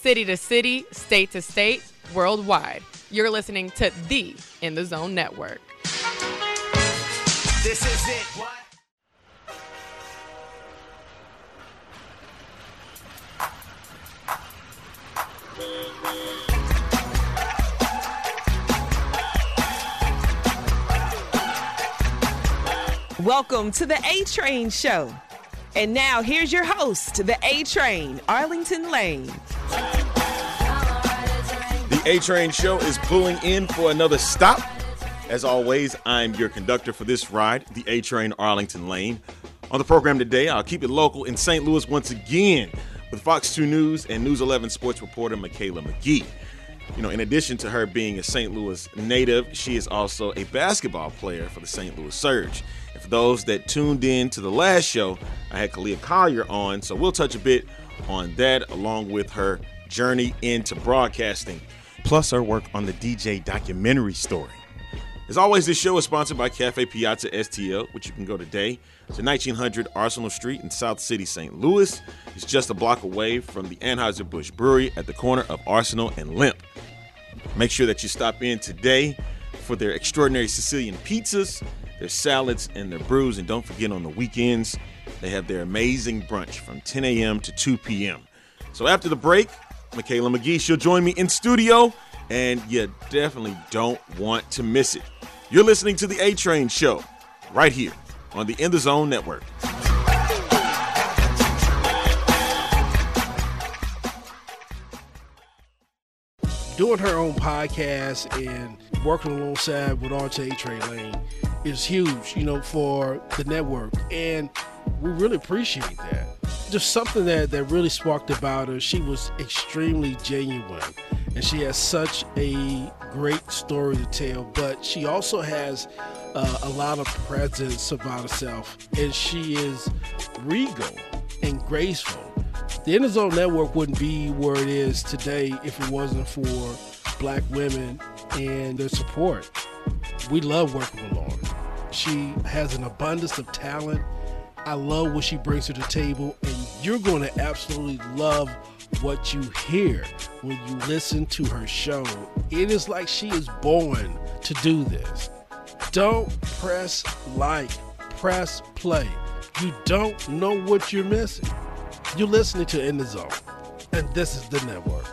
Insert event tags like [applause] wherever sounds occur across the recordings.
city to city, state to state, worldwide. You're listening to the In the Zone Network. This is it. What? Welcome to the A Train Show. And now here's your host, the A Train, Arlington Lane. The A Train Show is pulling in for another stop. As always, I'm your conductor for this ride, the A Train Arlington Lane. On the program today, I'll keep it local in St. Louis once again with Fox 2 News and News 11 sports reporter Mikala McGhee. You know, in addition to her being a St. Louis native, she is also a basketball player for the St. Louis Surge. Those that tuned in to the last show, I had Khalia Collier on, so we'll touch a bit on that along with her journey into broadcasting, plus her work on the DJ documentary story. As always, this show is sponsored by Cafe Piazza STL, which you can go today. At 1900 Arsenal Street in South City, St. Louis. It's just a block away from the Anheuser-Busch Brewery at the corner of Arsenal and Lemp. Make sure that you stop in today for their extraordinary Sicilian pizzas, their salads, and their brews. And don't forget on the weekends, they have their amazing brunch from 10 a.m. to 2 p.m. So after the break, Mikala McGhee, she'll join me in studio, and you definitely don't want to miss it. You're listening to the A Train Show right here on the In the Zone Network. doing her own podcast and working alongside with RJ Train Lane is huge, you know, for the network. And we really appreciate that. Just something that, that really sparked about her. She was extremely genuine and she has such a great story to tell, but she also has uh, a lot of presence about herself and she is regal and graceful the In the Zone Network wouldn't be where it is today if it wasn't for black women and their support. We love working with Lauren. She has an abundance of talent. I love what she brings to the table, and you're going to absolutely love what you hear when you listen to her show. It is like she is born to do this. Don't press like, press play. You don't know what you're missing. You're listening to In the Zone, and this is the network.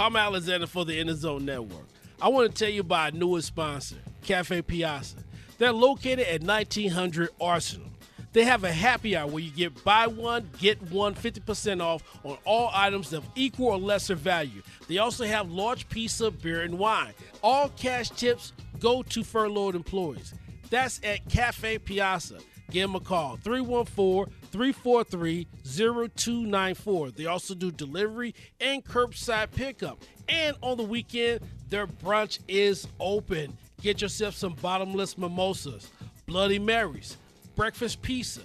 Palm Alexander for the In the Zone Network. I want to tell you about our newest sponsor, Cafe Piazza. They're located at 1900 Arsenal. They have a happy hour where you get buy one, get one 50% off on all items of equal or lesser value. They also have large pizza, beer, and wine. All cash tips go to furloughed employees. That's at Cafe Piazza give them a call 314 343 0294. They also do delivery and curbside pickup. And on the weekend, their brunch is open. Get yourself some bottomless mimosas, Bloody Marys, breakfast pizza,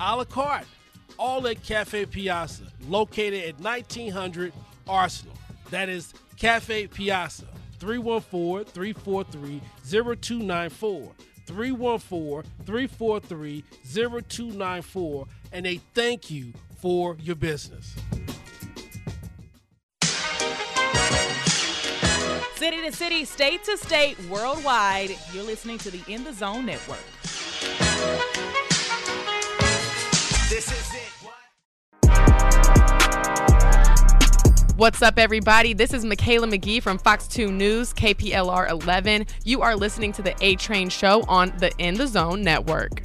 a la carte, all at Cafe Piazza, located at 1900 Arsenal. That is Cafe Piazza, 314 343 0294. 314 343 0294 and a thank you for your business. City to city, state to state, worldwide, you're listening to the In the Zone Network. What's up, everybody? This is Mikala McGhee from Fox 2 News, KPLR 11. You are listening to the A Train Show on the In the Zone Network.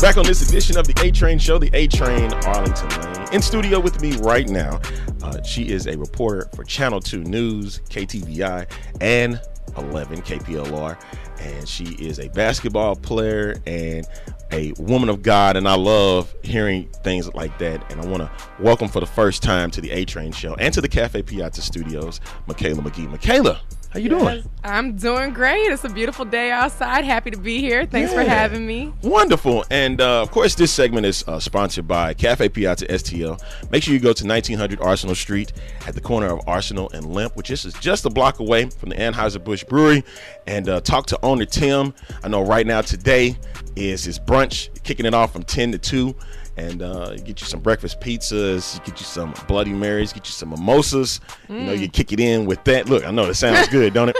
Back on this edition of the A Train Show, the A Train Arlington Lane. In studio with me right now, uh, she is a reporter for Channel 2 News, KTVI, and 11 KPLR. And she is a basketball player and a woman of God, and I love hearing things like that. And I want to welcome for the first time to the A Train Show and to the Cafe Piazza Studios, Mikala McGhee. Mikala, how you yes, doing? I'm doing great. It's a beautiful day outside. Happy to be here. Thanks yeah. for having me. Wonderful. And uh, of course, this segment is uh, sponsored by Cafe Piazza STL. Make sure you go to 1900 Arsenal Street at the corner of Arsenal and Lemp, which is just a block away from the Anheuser-Busch Brewery, and uh, talk to owner Tim. I know right now today is his brunch, kicking it off from 10 to 2. And uh, get you some breakfast pizzas, get you some Bloody Marys, get you some mimosas. You know, you kick it in with that. Look, I know that sounds [laughs] good, don't it?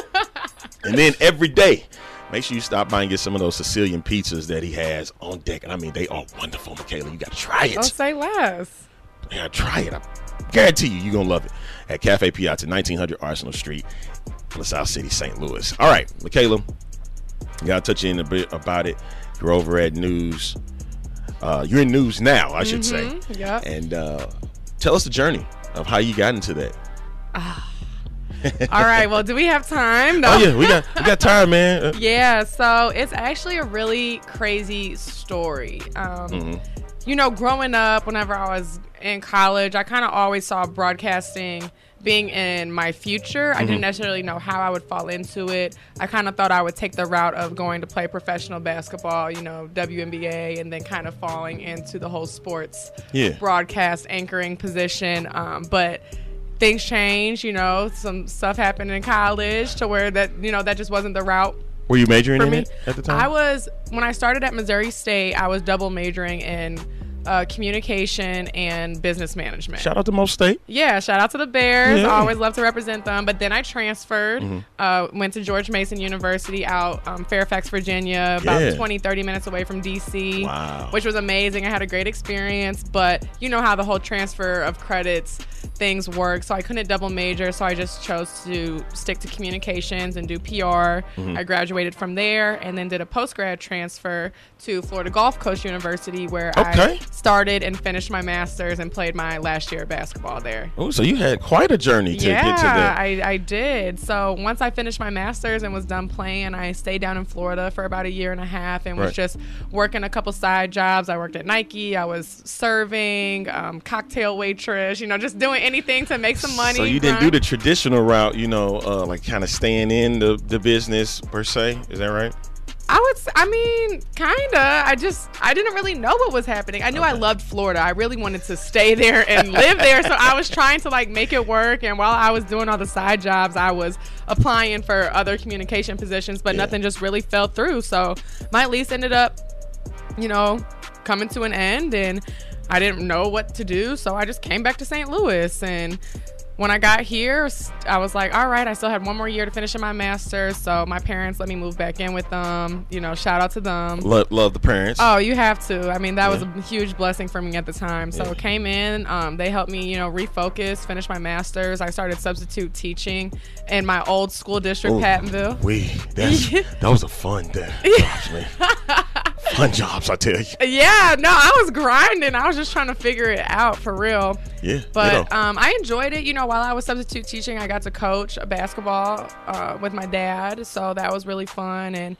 And then every day, make sure you stop by and get some of those Sicilian pizzas that he has on deck. And I mean, they are wonderful, Mikala. You got to try it. Don't say less. Yeah, try it. I guarantee you, you're going to love it. At Cafe Piazza, 1900 Arsenal Street, LaSalle City, St. Louis. All right, Mikala, you got to touch in a bit about it. You're over at News. Uh, you're in News now, I should say. Yeah. And uh, tell us the journey of how you got into that. All right. Well, do we have time? No. [laughs] Oh yeah, we got we got [laughs] time, man. Uh, Yeah, so it's actually a really crazy story. Um, You know, growing up, whenever I was in college, I kind of always saw broadcasting being in my future. I didn't necessarily know how I would fall into it. I kind of thought I would take the route of going to play professional basketball, you know, WNBA, and then kind of falling into the whole sports Yeah. broadcast anchoring position. Um, but things change, you know, some stuff happened in college to where that, you know, that just wasn't the route Were you majoring in me it at the time? I was when I started at Missouri State. I was double majoring in uh, communication and business management. Shout out to Mo State. Yeah, shout out to the Bears. Yeah. I always love to represent them. But then I transferred, Mm-hmm. uh, went to George Mason University out um, Fairfax, Virginia, about Yeah. 20, 30 minutes away from DC, Wow. which was amazing. I had a great experience. But you know how the whole transfer of credits things work. So I couldn't double major. So I just chose to stick to communications and do PR. Mm-hmm. I graduated from there and then did a post grad transfer to Florida Gulf Coast University, where Okay. I started and finished my master's and played my last year of basketball there. Oh, so you had quite a journey to yeah, get to that. I, I did. So once I finished my master's and was done playing, I stayed down in Florida for about a year and a half and was Right. just working a couple side jobs. I worked at Nike. I was serving, um, cocktail waitress. You know, just doing anything to make some money. So you didn't do the traditional route, you know, uh, like kind of staying in the, the business per se. Is that right? I would. I mean, kinda. I just. I didn't really know what was happening. I knew I loved Florida. I really wanted to stay there and live there. So I was [laughs] trying to like make it work. And while I was doing all the side jobs, I was applying for other communication positions, but Yeah. nothing just really fell through. So my lease ended up, you know, coming to an end, and I didn't know what to do. So I just came back to St. Louis and. When I got here, I was like, all right, I still had one more year to finish in my master's. So my parents let me move back in with them. You know, shout out to them. Love, love the parents. Oh, you have to. I mean, that was a huge blessing for me at the time. So Yeah. came in. Um, they helped me, you know, refocus, finish my master's. I started substitute teaching in my old school district, Ooh, Pattonville. We [laughs] that was a fun day. Man. [laughs] fun jobs, I tell you. Yeah, no, I was grinding. I was just trying to figure it out for real. Yeah. But you know. um, I enjoyed it. You know, while I was substitute teaching, I got to coach basketball uh, with my dad, so that was really fun. And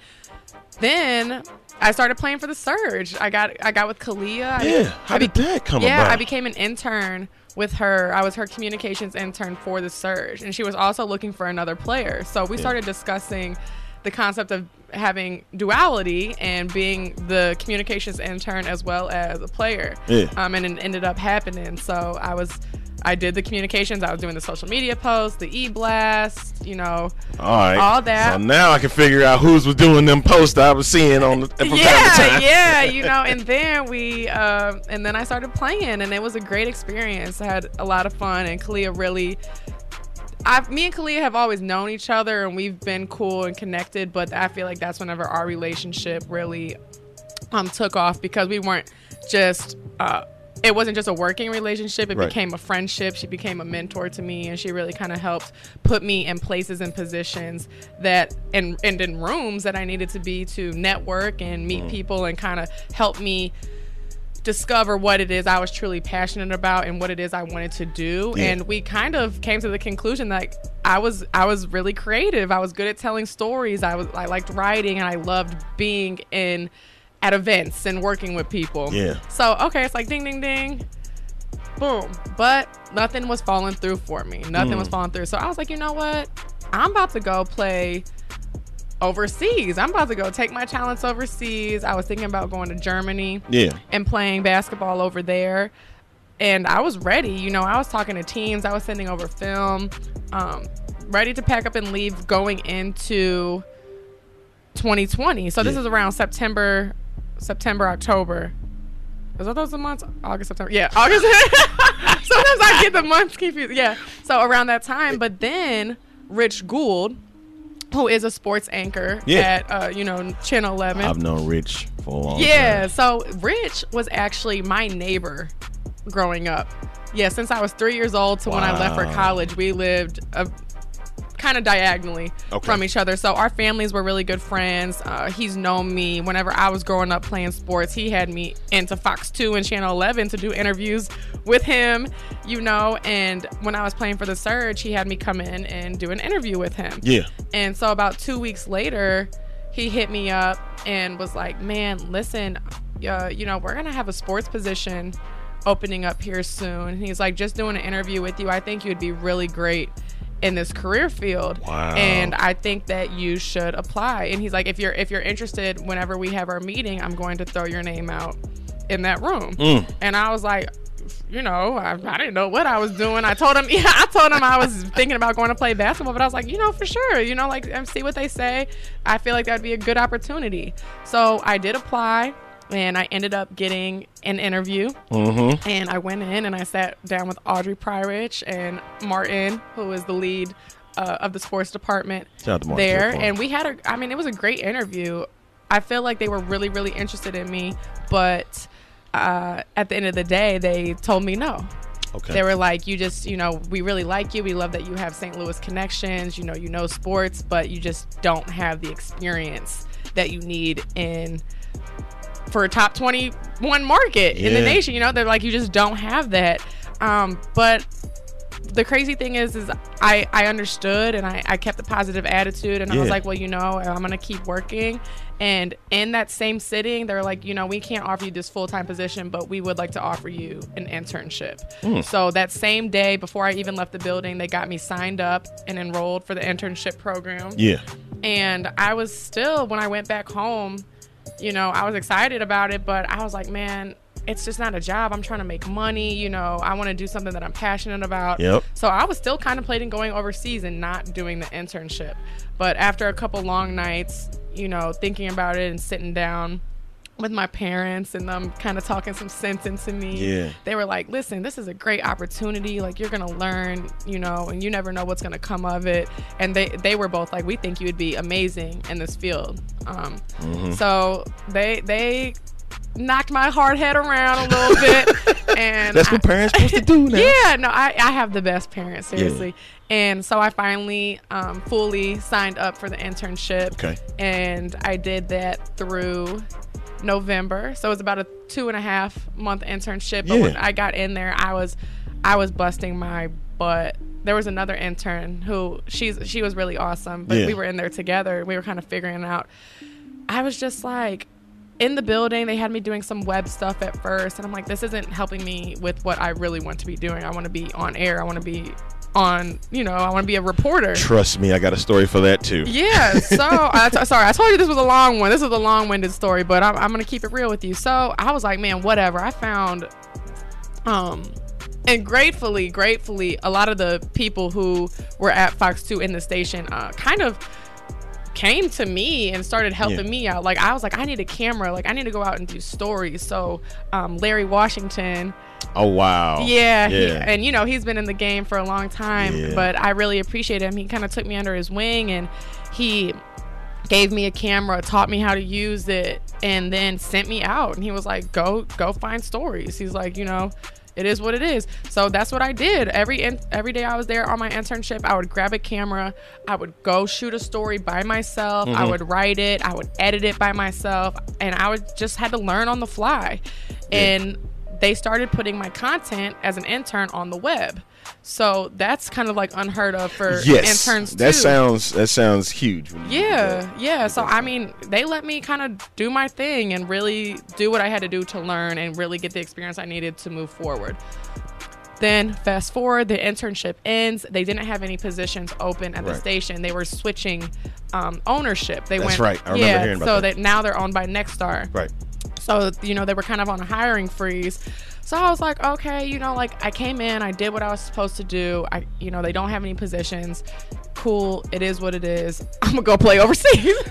then I started playing for the Surge. I got I got with Khalia. Yeah. How I did that come yeah, about? I became an intern with her. I was her communications intern for the Surge, and she was also looking for another player. So we started discussing the concept of having duality and being the communications intern as well as a player. Yeah. Um, and it ended up happening. So I was. I did the communications. I was doing the social media posts, the e-blast, you know, all right. all that. So now I can figure out who's was doing them posts I was seeing on the from time to yeah, time. yeah, you [laughs] know, and then we, um, and then I started playing, and it was a great experience. I had a lot of fun, and Khalia really, I, me and Khalia have always known each other, and we've been cool and connected. But I feel like that's whenever our relationship really um, took off because we weren't just. Uh, it wasn't just a working relationship. It Right. became a friendship. She became a mentor to me, and she really kind of helped put me in places and positions that, and, and in rooms that I needed to be to network and meet Mm. people and kind of help me discover what it is I was truly passionate about and what it is I wanted to do. Yeah. And we kind of came to the conclusion that I was I was really creative. I was good at telling stories. I was I liked writing and I loved being in at events and working with people. Yeah. So okay, it's like ding ding ding. Boom. But nothing was falling through for me. Nothing Mm. was falling through. So I was like, you know what? I'm about to go play overseas. I'm about to go take my talents overseas. I was thinking about going to Germany Yeah. and playing basketball over there. And I was ready. You know, I was talking to teams, I was sending over film, um, ready to pack up and leave going into 2020. So this Yeah. is around September September, October. Is that those the months? August, September. Yeah, August. [laughs] Sometimes I get the months confused. Yeah. So around that time, but then Rich Gould, who is a sports anchor Yeah. at uh, you know Channel Eleven. I've known Rich for a long Yeah, time. so Rich was actually my neighbor growing up. Yeah, since I was three years old to when I left for college, we lived uh, kind of diagonally Okay. from each other. So our families were really good friends. Uh, he's known me whenever I was growing up playing sports. He had me into Fox 2 and Channel 11 to do interviews with him, you know. And when I was playing for the Surge, he had me come in and do an interview with him. Yeah. And so about two weeks later, he hit me up and was like, "Man, listen, uh, you know, we're gonna have a sports position opening up here soon." He's like, "Just doing an interview with you. I think you'd be really great." In this career field Wow. and i think that you should apply and he's like if you're if you're interested whenever we have our meeting i'm going to throw your name out in that room mm. and i was like you know, I, I didn't know what I was doing. I told him, [laughs] yeah, I told him I was thinking about going to play basketball, but I was like, you know, for sure, you know, like see what they say. I feel like that'd be a good opportunity. So I did apply, and I ended up getting an interview. Mm-hmm. And I went in and I sat down with Audrey Pryorich and Martin, who is the lead uh, of the sports department Shout out to there, and we had a. I mean, it was a great interview. I feel like they were really, really interested in me, but uh, at the end of the day, they told me no. Okay. They were like, you just, you know, we really like you. We love that you have St. Louis connections. You know, you know sports, but you just don't have the experience that you need in for a top 21 market in the nation. You know, they're like, you just don't have that. Um, but the crazy thing is, is I, I understood and I, I kept a positive attitude and I was like, well, you know, I'm going to keep working. And in that same sitting, they're like, you know, we can't offer you this full time position, but we would like to offer you an internship. Hmm. So that same day, before I even left the building, they got me signed up and enrolled for the internship program. yeah. And I was still, when I went back home, you know, I was excited about it, but I was like, man, it's just not a job. I'm trying to make money. You know, I want to do something that I'm passionate about. Yep. So I was still contemplating going overseas and not doing the internship. But after a couple long nights, you know, thinking about it and sitting down with my parents and them kind of talking some sense into me. Yeah. They were like, listen, this is a great opportunity. Like you're gonna learn, you know, and you never know what's gonna come of it. And they they were both like, we think you would be amazing in this field. Um, Mm-hmm. so they they knocked my hard head around a little [laughs] bit, and That's what I- parents supposed to do [laughs] now. yeah, no, I, I have the best parents, seriously. And so I finally um, fully signed up for the internship. Okay. And I did that through November. So it was about a two and a half month internship. But when I got in there, I was I was busting my butt. There was another intern who she's she was really awesome, but Yeah. we were in there together. We were kind of figuring it out. I was just like in the building, they had me doing some web stuff at first, and I'm like, this isn't helping me with what I really want to be doing. I want to be on air. I want to be on, you know, I want to be a reporter. Trust me, I got a story for that too. Yeah, so [laughs] I t- sorry, I told you this was a long one. This was a long-winded story, but I'm, I'm gonna keep it real with you. So I was like, man, whatever. I found, um, and gratefully, gratefully, a lot of the people who were at Fox Two in the station, uh, kind of came to me and started helping Yeah. me out. Like I was like, I need a camera. Like I need to go out and do stories. So um, Larry Washington. Oh wow. Yeah, he- Yeah. and you know he's been in the game for a long time, Yeah. but I really appreciate him. He kind of took me under his wing and he gave me a camera, taught me how to use it, and then sent me out. And he was like, "Go, go find stories." He's like, you know. It is what it is. So that's what I did. Every in, every day I was there on my internship, I would grab a camera, I would go shoot a story by myself, I Mm-hmm. would write it, I would edit it by myself, and I would just had to learn on the fly. And they started putting my content as an intern on the web. So that's kind of like unheard of for Yes. interns that sounds that sounds huge. when you do yeah, yeah. So I mean, they let me kind of do my thing and really do what I had to do to learn and really get the experience I needed to move forward. Then fast forward, the internship ends. They didn't have any positions open at the station. They were switching um, ownership. They That's went right. I remember yeah, hearing about so that. that now they're owned by Nexstar. Right. So, you know, they were kind of on a hiring freeze. So I was like, okay, you know, like I came in, I did what I was supposed to do. I, you know, they don't have any positions. cool. It is what it is. [laughs] I'm gonna go play overseas. [laughs]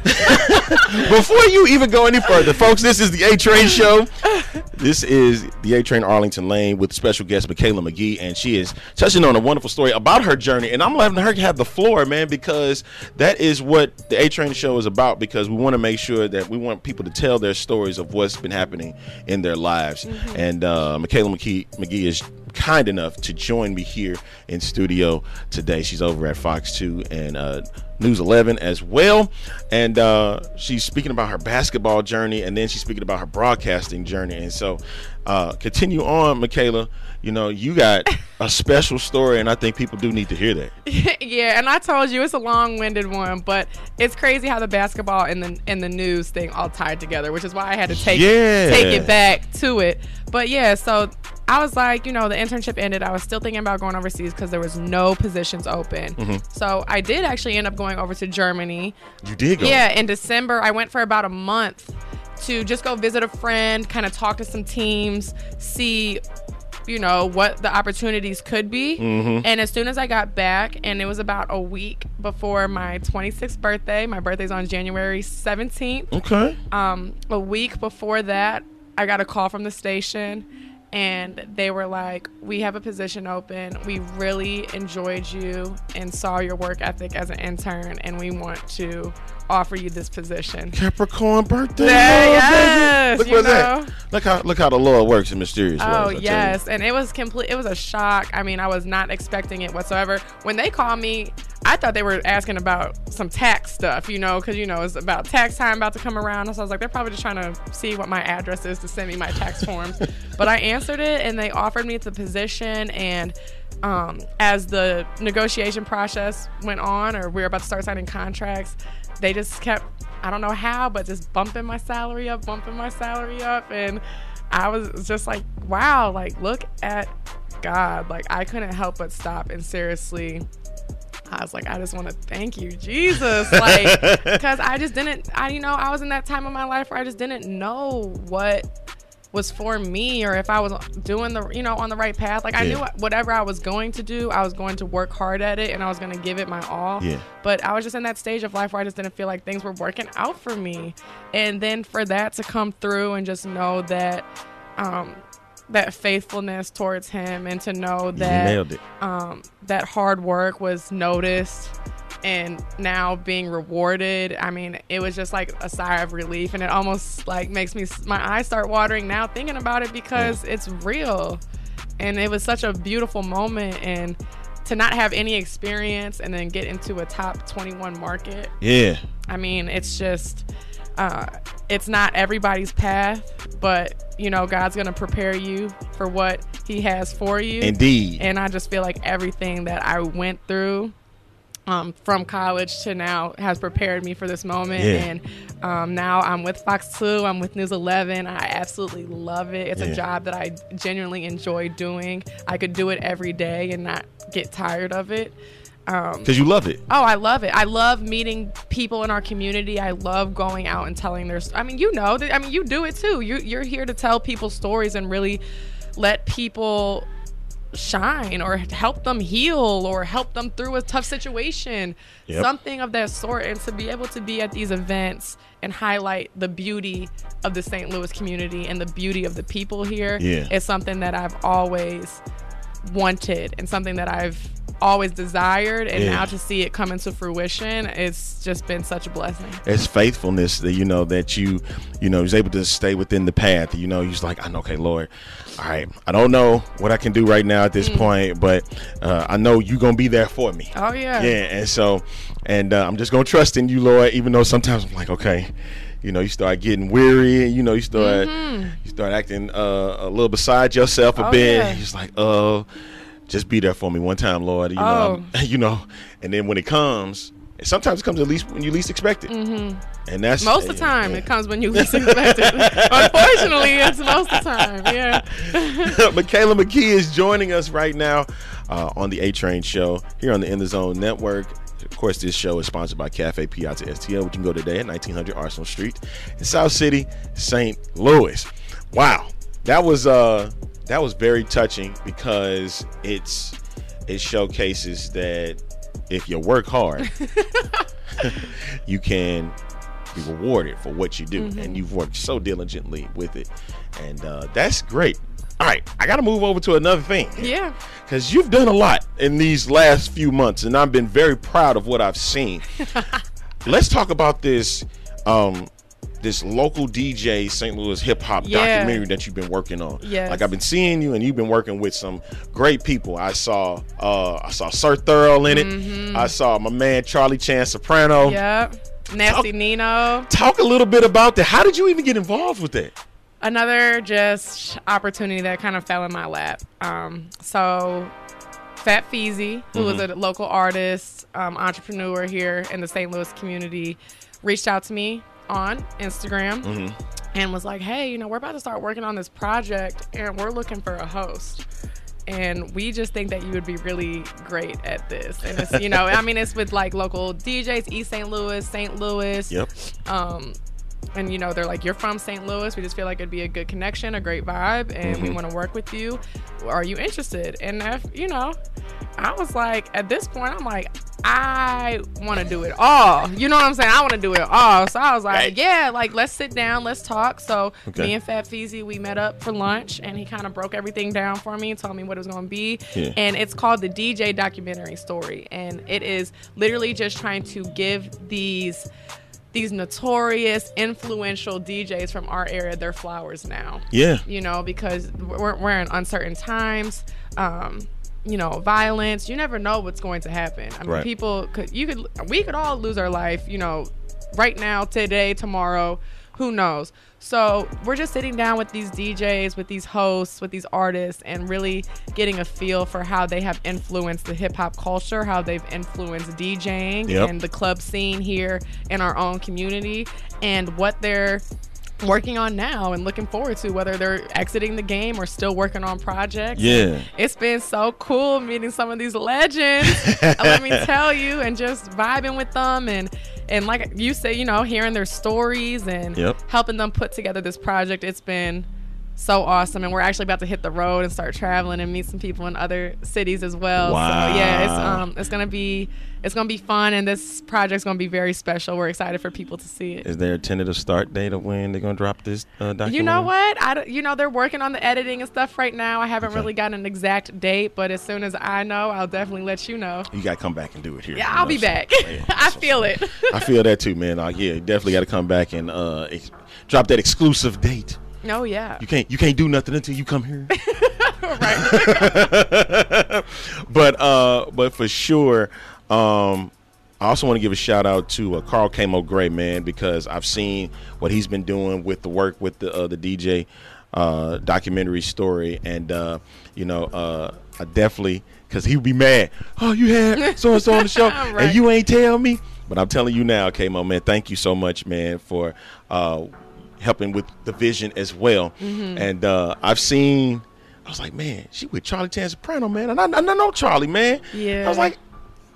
Before you even go any further, folks, this is the A Train Show. [laughs] This is the A Train Arlington Lane with special guest Mikala McGhee, and she is touching on a wonderful story about her journey. And I'm letting her have the floor, man, because that is what the A Train Show is about. Because we want to make sure that we want people to tell their stories of what's been happening in their lives. Mm-hmm. And uh, Mikala McGhee, McGhee is kind enough to join me here in studio today. She's over at Fox 2 and uh, News 11 as well. And uh, she's speaking about her basketball journey and then she's speaking about her broadcasting journey. And so, uh, continue on, Mikala. You know, you got a [laughs] special story, and I think people do need to hear that. [laughs] yeah, and I told you it's a long-winded one, but it's crazy how the basketball and the and the news thing all tied together, which is why I had to take yeah. take it back to it. But yeah, so I was like, you know, the internship ended. I was still thinking about going overseas because there was no positions open. Mm-hmm. So I did actually end up going over to Germany. You did go? Yeah, in December. I went for about a month to just go visit a friend, kind of talk to some teams, see you know what the opportunities could be mm-hmm. and as soon as i got back and it was about a week before my 26th birthday my birthday's on january 17th okay um a week before that i got a call from the station and they were like, "We have a position open. We really enjoyed you and saw your work ethic as an intern, and we want to offer you this position." Capricorn birthday. Yeah, yes, look you know? that. Look how look how the Lord works in mysterious oh, ways. Oh yes, and it was complete. It was a shock. I mean, I was not expecting it whatsoever. When they called me, I thought they were asking about some tax stuff, you know, because you know it's about tax time about to come around. So I was like, they're probably just trying to see what my address is to send me my tax forms. [laughs] but I answered it, and they offered me the position. And um, as the negotiation process went on, or we were about to start signing contracts, they just kept, I don't know how, but just bumping my salary up, bumping my salary up, and I was just like, wow, like look at God. Like I couldn't help but stop and seriously I was like, I just want to thank you, Jesus. [laughs] Like, because I just didn't, I, you know, I was in that time of my life where I just didn't know what was for me or if I was doing the, you know, on the right path. Like, I yeah. knew whatever I was going to do, I was going to work hard at it and I was going to give it my all. Yeah. But I was just in that stage of life where I just didn't feel like things were working out for me. And then for that to come through and just know that, um, that faithfulness towards him and to know that um, that hard work was noticed and now being rewarded i mean it was just like a sigh of relief and it almost like makes me my eyes start watering now thinking about it because yeah. it's real and it was such a beautiful moment and to not have any experience and then get into a top 21 market yeah i mean it's just uh, it's not everybody's path, but you know, God's gonna prepare you for what He has for you. Indeed. And I just feel like everything that I went through um, from college to now has prepared me for this moment. Yeah. And um, now I'm with Fox 2, I'm with News 11. I absolutely love it. It's yeah. a job that I genuinely enjoy doing. I could do it every day and not get tired of it. Because um, you love it. Oh, I love it. I love meeting people in our community. I love going out and telling their. I mean, you know, I mean, you do it too. You, you're here to tell people stories and really let people shine or help them heal or help them through a tough situation yep. something of that sort and to be able to be at these events and highlight the beauty of the st louis community and the beauty of the people here yeah. is something that i've always wanted and something that i've always desired and yeah. now to see it come into fruition it's just been such a blessing it's faithfulness that you know that you you know is able to stay within the path you know he's like i know okay lord all right i don't know what i can do right now at this mm. point but uh, i know you're gonna be there for me oh yeah yeah and so and uh, i'm just gonna trust in you lord even though sometimes i'm like okay you know, you start getting weary, you know, you start mm-hmm. you start acting uh, a little beside yourself a oh, bit. Yeah. He's like, oh, just be there for me one time, Lord. You know, oh. [laughs] you know, and then when it comes, sometimes it comes at least when you least expect it. Mm-hmm. And that's most of the time yeah. it comes when you least expect it. [laughs] Unfortunately, it's most of the time. Yeah. [laughs] Mikala McGhee is joining us right now uh, on the A Train Show here on the In the Zone Network. Of course, this show is sponsored by Cafe Piazza STL, which you can go today at 1900 Arsenal Street in South City, St. Louis. Wow, that was uh that was very touching because it's it showcases that if you work hard, [laughs] you can be rewarded for what you do, Mm-hmm. and you've worked so diligently with it, and uh, that's great. All right, I got to move over to another thing Yeah. because you've done a lot in these last few months, and I've been very proud of what I've seen. [laughs] Let's talk about this. Um, this local DJ St. Louis hip hop Yeah. documentary that you've been working on. Yes. Like I've been seeing you and you've been working with some great people. I saw uh I saw Sir Thurl in it. Mm-hmm. I saw my man Charlie Chan Soprano. Yep. Nasty Talk- Nino. Talk a little bit about that. How did you even get involved with that? Another just opportunity that kind of fell in my lap. Um, so Fat Feezy, who was Mm-hmm. a local artist, um, entrepreneur here in the St. Louis community, reached out to me on Instagram Mm-hmm. and was like, "Hey, you know, we're about to start working on this project, and we're looking for a host." And we just think that you would be really great at this. And it's, you know, I mean, it's with like local DJs, East St. Louis, St. Louis, Yep. um, and you know they're like you're from st louis. We just feel like it'd be a good connection a great vibe and we mm-hmm. want to work with you. Are you interested? And if you know i was like at this point i'm like i want to do it all. You know what i'm saying? I want to do it all. So i was like Right. yeah like let's sit down let's talk. So Okay. me and fat feezy we met up for lunch and he kind of broke everything down for me and told me what it was going to be. Yeah. and it's called the dj documentary story and it is literally just trying to give these these notorious, influential DJs from our area their flowers now. Yeah. You know, because we're, we're in uncertain times. Um, you know, violence. You never know what's going to happen. I mean, Right. people could, you could, we could all lose our life. You know, right now, today, tomorrow. Who knows? So we're just sitting down with these DJs, with these hosts, with these artists, and really getting a feel for how they have influenced the hip hop culture, how they've influenced DJing Yep. and the club scene here in our own community, and what they're working on now and looking forward to, whether they're exiting the game or still working on projects. Yeah. It's been so cool meeting some of these legends. [laughs] let me tell you, and just vibing with them and and like you say, you know, hearing their stories and Yep. helping them put together this project. It's been so awesome, and we're actually about to hit the road and start traveling and meet some people in other cities as well. Wow. So yeah, it's um it's gonna be it's gonna be fun, and this project's gonna be very special. We're excited for people to see it. Is there a tentative start date of when they're gonna drop this uh, documentary? You know what? I don't- you know they're working on the editing and stuff right now. I haven't Okay. really gotten an exact date, but as soon as I know, I'll definitely let you know. You gotta come back and do it here. Yeah, I'll know, be so- back. yeah, [laughs] I feel it. I feel that too, man. Like, yeah, you definitely got to come back and uh, ex- drop that exclusive date. Oh yeah. You can't, you can't do nothing until you come here. [laughs] right. [laughs] but, uh, but for sure, um, I also want to give a shout out to uh, Carl Camo Gray, man, because I've seen what he's been doing with the work with the uh, the DJ uh, documentary story, and uh, you know, uh, I definitely because he would be mad. Oh, you had so and so on the show, Right. and you ain't tell me. But I'm telling you now, Camo, man, thank you so much, man, for uh, helping with the vision as well. Mm-hmm. And uh, I've seen. I was like, man, she with Charlie Chan Soprano, man, and I, I know Charlie, man. Yeah. I was like,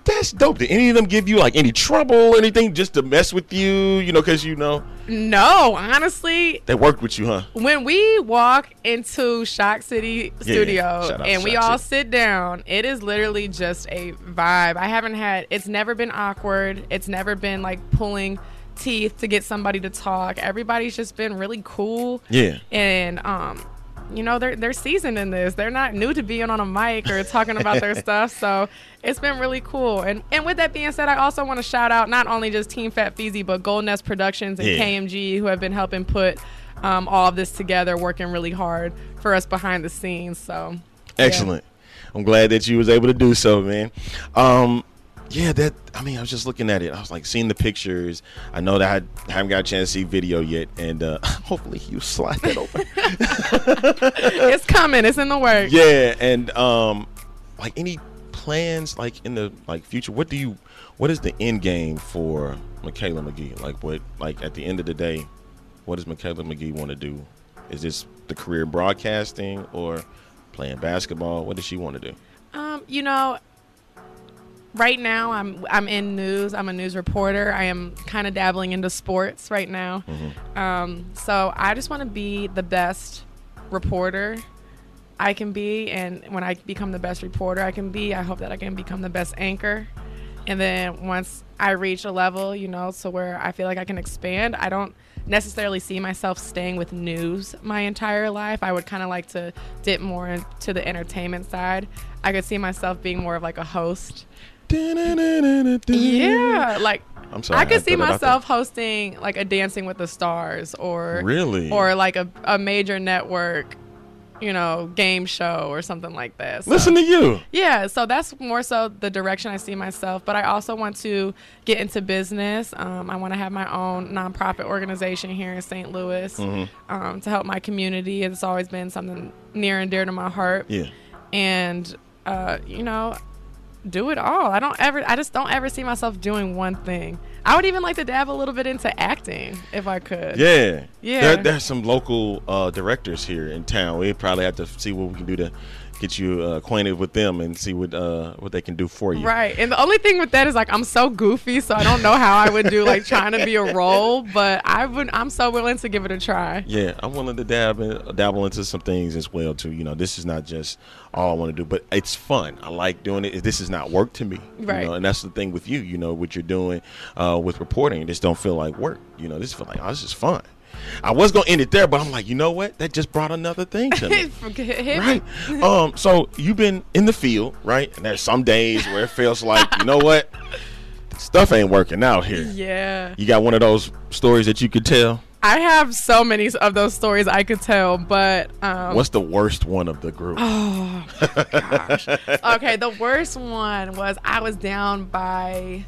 that's dope. Did any of them give you like any trouble anything just to mess with you? You know, because you know No, honestly, they worked with you, huh? when we walk into Shock City Yeah, Studio and we Shock all City. sit down, it is literally just a vibe. I haven't had it's never been awkward. It's never been like pulling teeth to get somebody to talk. Everybody's just been really cool. Yeah. And um you know they're they're seasoned in this. They're not new to being on a mic or talking about their [laughs] stuff. So it's been really cool. And and with that being said, I also want to shout out not only just Team Fat Feezy, but Golden Nest Productions and Yeah. KMG who have been helping put um, all of this together, working really hard for us behind the scenes. So yeah. Excellent. I'm glad that you was able to do so, man. Um, yeah, that. I mean, I was just looking at it. I was like seeing the pictures. I know that I haven't got a chance to see video yet, and uh, [laughs] hopefully you slide that over. [laughs] it's coming. It's in the works. yeah, and um, like any plans like in the like future? What do you? What is the end game for Mikala McGhee? Like what? Like at the end of the day, what does Mikala McGhee want to do? Is this the career broadcasting or playing basketball? What does she want to do? Um, you know, right now I'm I'm in news. I'm a news reporter. I am kind of dabbling into sports right now. Um, so I just want to be the best reporter I can be, and when I become the best reporter I can be, I hope that I can become the best anchor. and then once I reach a level, you know, so where I feel like I can expand, I don't necessarily see myself staying with news my entire life. I would kind of like to dip more into the entertainment side. I could see myself being more of like a host. Yeah, like I'm sorry, I I could see that out myself hosting like a Dancing with the Stars or Really? or like a, a major network, you know, game show or something like that. So- Listen to you. yeah, so that's more so the direction I see myself. But I also want to get into business. Um, I want to have my own nonprofit organization here in St. Louis Mm-hmm. um, to help my community. It's always been something near and dear to my heart. Yeah. And, uh, you know, do it all. I don't ever, I just don't ever see myself doing one thing. I would even like to dab a little bit into acting if I could. Yeah. Yeah. There, there's some local uh, directors here in town. We probably have to see what we can do to get you uh, acquainted with them and see what uh, what they can do for you. Right. And the only thing with that is like I'm so goofy, so I don't know how I would do like trying to be a role, but I would I'm so willing to give it a try. Yeah, I'm willing to dab in, dabble into some things as well too. You know, this is not just all I want to do, but it's fun. I like doing it. This is not work to me. Right. You know, and that's the thing with you. You know, what you're doing uh, with reporting, it just don't feel like work. You know, this feel like oh, this is fun. I was gonna end it there, but I'm like, you know what? That just brought another thing to me. [laughs] Right. Um. So you've been in the field, right? And there's some days where it feels like, you know what? Stuff ain't working out here. Yeah. You got one of those stories that you could tell. I have so many of those stories I could tell, but um What's the worst one of the group? okay, the worst one was I was down by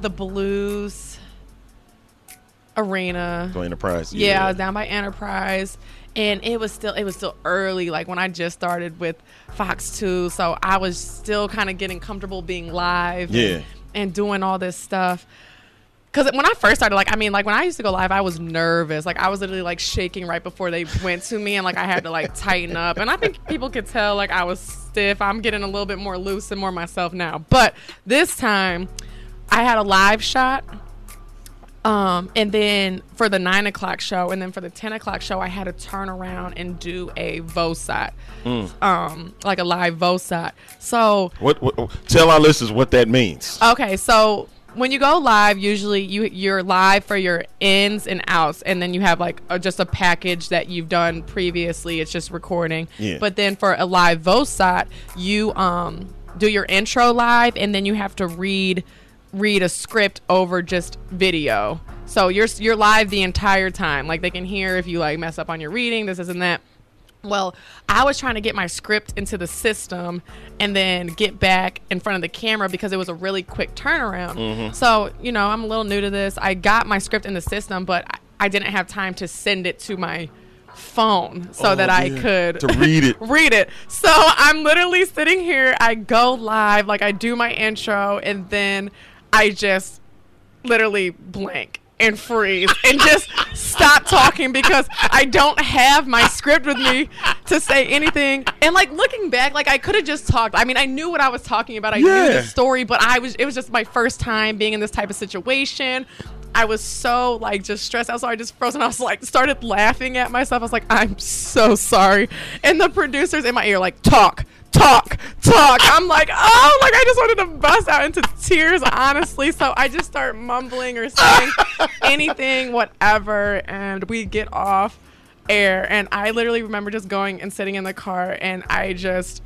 the Blues arena. Go Enterprise. Yeah, I was down by Enterprise, and it was still it was still early, like when I just started with Fox Two, so I was still kind of getting comfortable being live, Yeah. and, and doing all this stuff. Because when I first started, like I mean, like when I used to go live, I was nervous. Like I was literally like shaking right before they went to me, and like I had to like tighten up. And I think people could tell like I was stiff. I'm getting a little bit more loose and more myself now. But this time, I had a live shot. Um, and then for the nine o'clock show, and then for the ten o'clock show, I had to turn around and do a VOSOT, um, like a live VOSOT. So What, what? Tell our listeners what that means. Okay, so when you go live, usually you you're live for your ins and outs, and then you have like a, just a package that you've done previously. It's just recording. Yeah. But then for a live VOSOT, you um do your intro live, and then you have to read read a script over just video. So you're you're live the entire time. Like they can hear if you like mess up on your reading, this, isn't that. Well, I was trying to get my script into the system and then get back in front of the camera because it was a really quick turnaround. Mm-hmm. So, you know, I'm a little new to this. I got my script in the system, but I, I didn't have time to send it to my phone so Oh, that I yeah. could To read it. [laughs] read it. So I'm literally sitting here. I go live, like I do my intro, and then I just literally blank and freeze and just stop talking because I don't have my script with me to say anything. And like looking back, like I could have just talked. I mean, I knew what I was talking about. I knew the story, but I was it was just my first time being in this type of situation. I was so like just stressed out, so I just froze and I was like started laughing at myself. I was like, I'm so sorry. And the producers in my ear like, talk, talk, talk. I'm like, oh, like I just wanted to bust out into tears, honestly. So I just start mumbling or saying [laughs] anything, whatever, and we get off air. And I literally remember just going and sitting in the car, and I just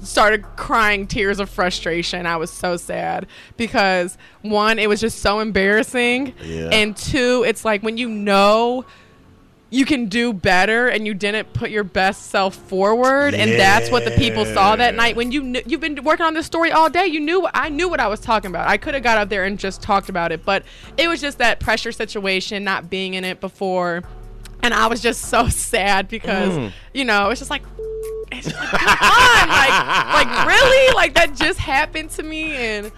started crying tears of frustration. I was so sad because one, it was just so embarrassing, Yeah. and two, it's like when you know you can do better and you didn't put your best self forward. And that's what the people saw that night. When you kn- you've been working on this story all day you knew I knew what I was talking about. I could have got up there and just talked about it. But it was just that pressure situation not being in it before. And I was just so [laughs] sad because Mm. you know it's just like come on, like, like really, like that just happened to me, and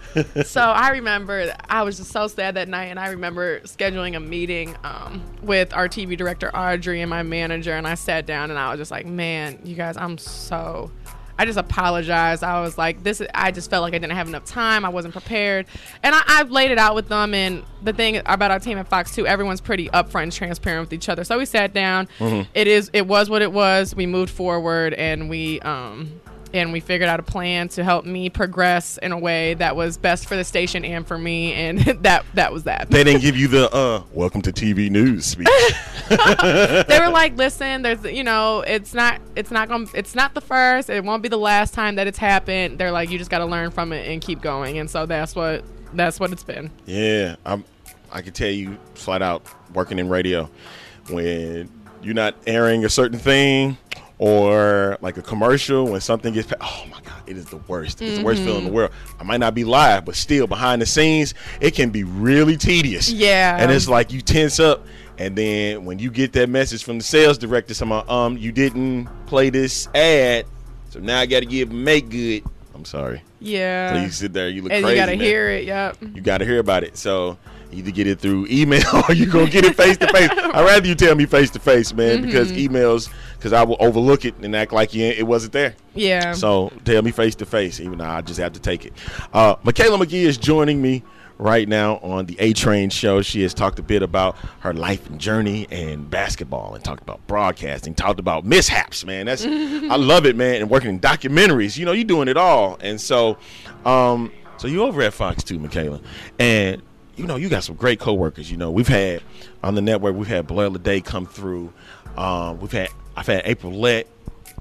so I remember I was just so sad that night, and I remember scheduling a meeting um, with our TV director Audrey and my manager, and I sat down and I was just like, man, you guys, I'm so. I just apologized. I was like, this. I just felt like I didn't have enough time. I wasn't prepared, and I, I've laid it out with them. And the thing about our team at Fox Two, everyone's pretty upfront and transparent with each other. So we sat down. It is. It was what it was. We moved forward, and we um, and we figured out a plan to help me progress in a way that was best for the station and for me, and [laughs] that that was that. They didn't give you the uh, welcome to TV news speech. [laughs] [laughs] they were like, "Listen, there's you know, it's not it's not to it's not the first, it won't be the last time that it's happened." They're like, "You just got to learn from it and keep going." And so that's what that's what it's been. Yeah, I'm. I can tell you flat out working in radio when you're not airing a certain thing or like a commercial when something gets oh my god it is the worst it's the worst feeling in the world i might not be live but still behind the scenes it can be really tedious Yeah. and it's like you tense up and then when you get that message from the sales director saying um you didn't play this ad so now i gotta give make good i'm sorry Yeah. so you sit there you look and crazy you got to man hear it. Yep. you got to hear about it. So either get it through email [laughs] or you gonna get it face to face. I'd rather you tell me face to face, man, because Mm-hmm. emails, because I will overlook it and act like it wasn't there. Yeah. So tell me face to face, even though I just have to take it. Uh, Mikala McGhee is joining me right now on the A Train show. She has talked a bit about her life and journey and basketball and talked about broadcasting, talked about mishaps, man. That's [laughs] I love it, man. And working in documentaries, you know, you're doing it all. And so um so you over at Fox 2, Mikala. And you know, you got some great coworkers. You know, we've had on the network, we've had Blair Leday come through. Um, we've had I've had April Lett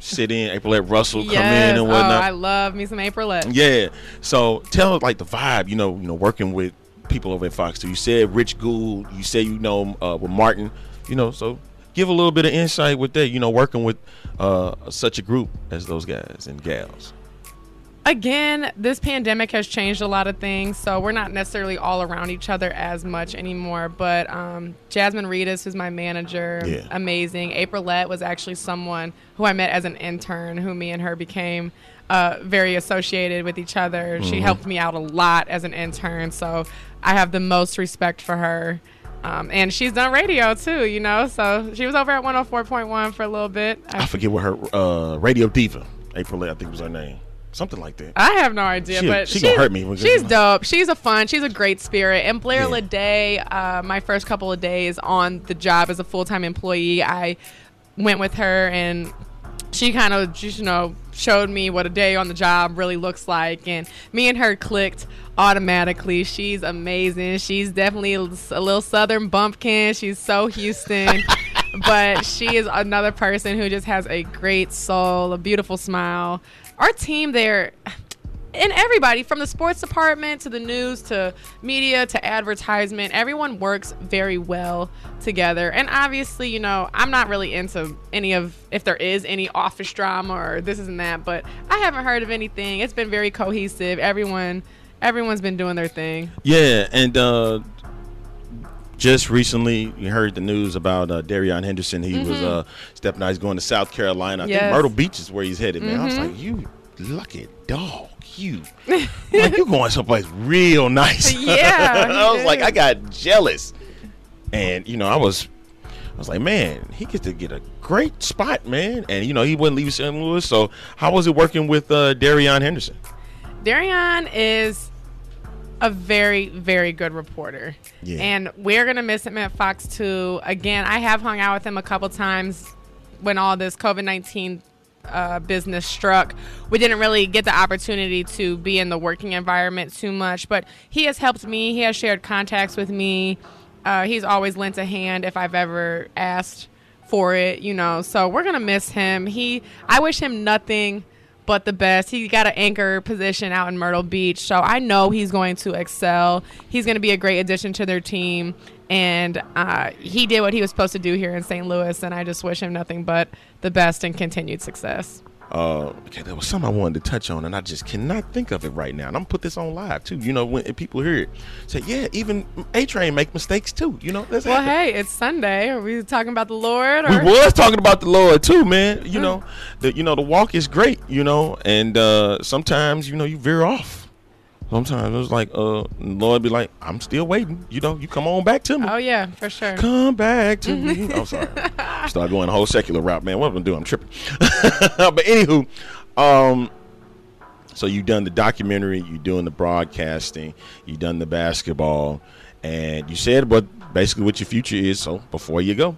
sit in, April Lett Russell come yes. in and oh, whatnot. I love me some Aprilette. Yeah. So tell us like the vibe, you know, you know, working with people over at Fox 2. You said Rich Gould, you say you know uh, with Martin, you know, so give a little bit of insight with that, you know, working with uh, such a group as those guys and gals. Again, this pandemic has changed a lot of things, so we're not necessarily all around each other as much anymore. But um, Jasmine Reedus, who's my manager, Yeah. amazing. Aprilette was actually someone who I met as an intern, who me and her became uh, very associated with each other. She helped me out a lot as an intern, so I have the most respect for her. Um, and she's done radio too, you know. So she was over at 104.1 for a little bit. I forget what her uh, Radio Diva, April Lett, I think was her name. Something like that. I have no idea, She- but she she's, gonna hurt me She's dope. She's a fun. She's a great spirit. And Blair Yeah. Leday, uh, my first couple of days on the job as a full time employee, I went with her and she kind of just you know showed me what a day on the job really looks like and me and her clicked automatically she's amazing she's definitely a little southern bumpkin she's so houston [laughs] but she is another person who just has a great soul a beautiful smile our team there and everybody from the sports department to the news to media to advertisement everyone works very well together. And obviously you know i'm not really into any of if there is any office drama or this isn't that but i haven't heard of anything. It's been very cohesive. Everyone everyone's been doing their thing. Yeah, and uh, just recently you heard the news about uh, Darion Henderson. He was uh, stepping out. He's going to South Carolina. I think Mm-hmm. Yes. Mm-hmm. Myrtle Beach is where he's headed, man. I was like, you lucky dog, you. [laughs] like you going someplace real nice. [laughs] Yeah, [laughs] I was like. I got jealous, and you know, I was. I was like, man, he gets to get a great spot, man. And you know, he wouldn't leave St. Louis. So, how was it working with uh, Darion Henderson? Darion is a very, very good reporter. Yeah. And we're going to miss him at Fox 2. Again, I have hung out with him a couple times when all this COVID 19 uh, business struck. We didn't really get the opportunity to be in the working environment too much, but he has helped me. He has shared contacts with me. Uh, he's always lent a hand if I've ever asked for it, you know. So we're gonna miss him. He, I wish him nothing but the best. He got an anchor position out in Myrtle Beach, so I know he's going to excel. He's going to be a great addition to their team, and uh, he did what he was supposed to do here in St. Louis. And I just wish him nothing but the best and continued success. Uh, okay, there was something I wanted to touch on, and I just cannot think of it right now. And I'm gonna put this on live too. You know, when people hear it, say, "Yeah, even A Train make mistakes too." You know, that's Well, hey, it's Sunday. Are we talking about the Lord? we Or? was talking about the Lord too, man. You know, the you know the walk is great. You know, and uh, sometimes you know you veer off. Sometimes it was like, uh, Lord be like, "I'm still waiting." You know, you come on back to me. Oh yeah, for sure. Come back to me. [laughs] I'm sorry. Start going the whole secular route, man. What am I gonna do? I'm tripping. [laughs] but anywho, um, so you done the documentary, you doing the broadcasting, you done the basketball, and you said what basically what your future is. So before you go,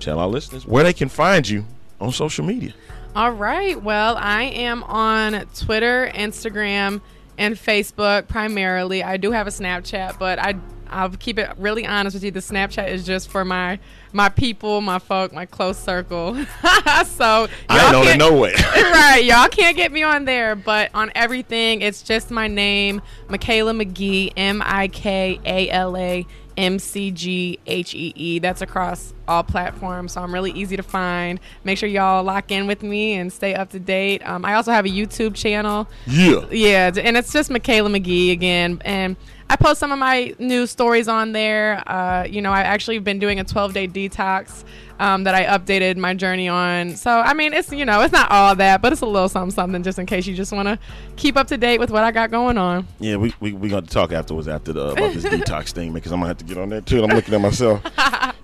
tell our listeners where they can find you on social media. All right. Well, I am on Twitter, Instagram, and Facebook primarily. I do have a Snapchat, but I I'll keep it really honest with you. The Snapchat is just for my my people, my folk, my close circle. [laughs] so I ain't on it no [laughs] way. right, y'all can't get me on there, but on everything, it's just my name, Mikala McGhee, M I K A L A M C G H E E. That's across all platforms, so I'm really easy to find. Make sure y'all lock in with me and stay up to date. Um, I also have a YouTube channel. Yeah. Yeah, and it's just Mikala McGhee again, and I post some of my news stories on there. Uh, you know, I've actually been doing a 12 day detox um, that I updated my journey on. So, I mean, it's, you know, it's not all that, but it's a little something, something just in case you just want to keep up to date with what I got going on. Yeah, we we, we got to talk afterwards after the about this detox [laughs] thing because I'm gonna have to get on that too. I'm looking at myself [laughs]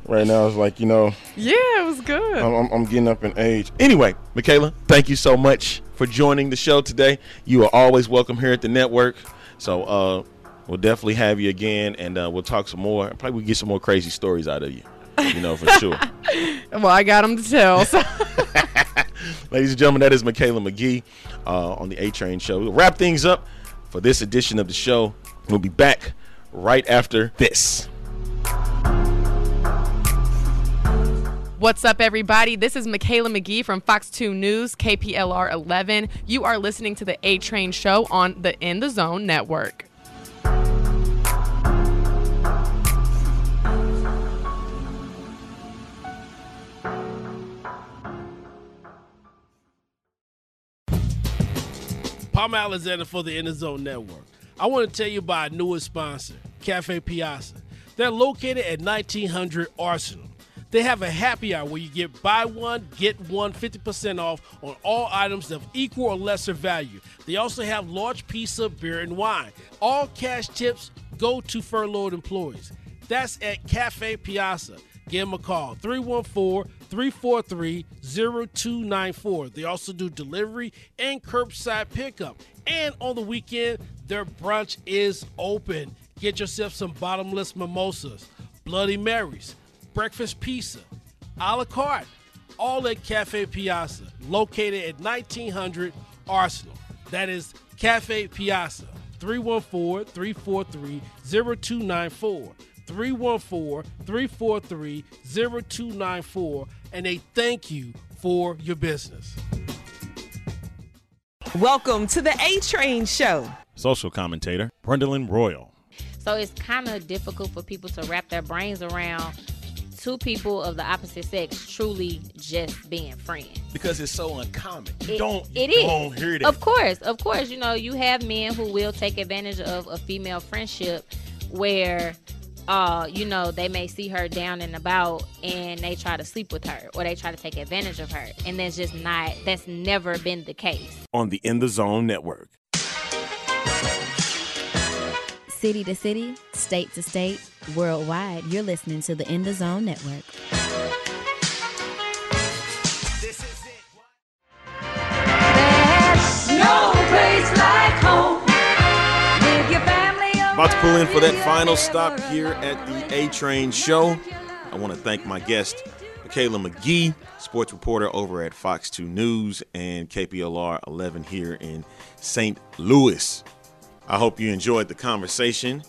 right now. It's like you know, Yeah, it was good. I'm, I'm, I'm getting up in age. Anyway, Mikala, thank you so much for joining the show today. You are always welcome here at the network. So uh, we'll definitely have you again, and uh, we'll talk some more. Probably we'll get some more crazy stories out of you. You know for sure. [laughs] well, I got them to tell. So. [laughs] Ladies and gentlemen, that is Mikala McGhee uh, on the A Train Show. We'll wrap things up for this edition of the show. We'll be back right after this. What's up, everybody? This is Mikala McGhee from Fox 2 News, KPLR 11. You are listening to the A Train Show on the In the Zone Network. Palmer Alexander for the In the Zone Network. I want to tell you about our newest sponsor, Cafe Piazza. They're located at 1900 Arsenal. They have a happy hour where you get buy one, get one 50% off on all items of equal or lesser value. They also have large pizza, beer, and wine. All cash tips go to furloughed employees. That's at Cafe Piazza. Give them a call 314 343 0294. They also do delivery and curbside pickup. And on the weekend, their brunch is open. Get yourself some bottomless mimosas, Bloody Marys, breakfast pizza, a la carte, all at Cafe Piazza, located at 1900 Arsenal. That is Cafe Piazza, 314 343 0294. 314 343 0294. And a thank you for your business. Welcome to the A Train Show. Social commentator, Brendan Royal. So it's kind of difficult for people to wrap their brains around two people of the opposite sex truly just being friends. Because it's so uncommon. You It- don't, you it is. don't hear that. Of course, of course, you know, you have men who will take advantage of a female friendship where uh, you know, they may see her down and about and they try to sleep with her or they try to take advantage of her. And that's just not that's never been the case. On the In the Zone Network. City to city, state to state, worldwide, you're listening to the In the Zone Network. About to pull in for that final stop here at the A Train Show. I want to thank my guest, Mikala McGhee, sports reporter over at Fox 2 News and KPLR 11 here in St. Louis. I hope you enjoyed the conversation.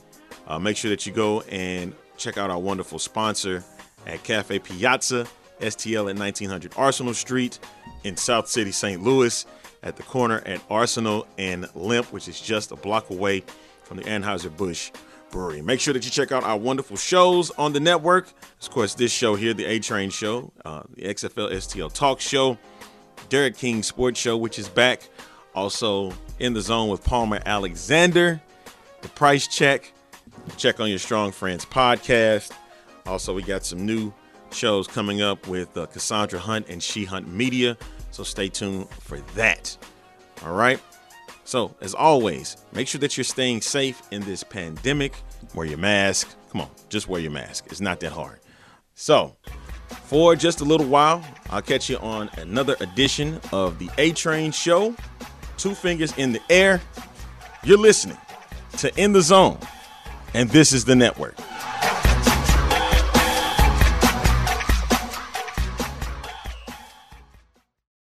Uh, make sure that you go and check out our wonderful sponsor at Cafe Piazza, STL at 1900 Arsenal Street in South City, St. Louis, at the corner at Arsenal and Lemp, which is just a block away from the Anheuser-Busch Brewery. Make sure that you check out our wonderful shows on the network. Of course, this show here, the A Train Show, uh, the XFL STL Talk Show, Derek King Sports Show, which is back. Also in the zone with Palmer Alexander, the Price Check. Check on your Strong Friends podcast. Also, we got some new shows coming up with uh, Cassandra Hunt and She Hunt Media. So stay tuned for that. All right. So, as always, make sure that you're staying safe in this pandemic. Wear your mask. Come on, just wear your mask. It's not that hard. So, for just a little while, I'll catch you on another edition of the A Train Show. Two fingers in the air. You're listening to In the Zone, and this is the network.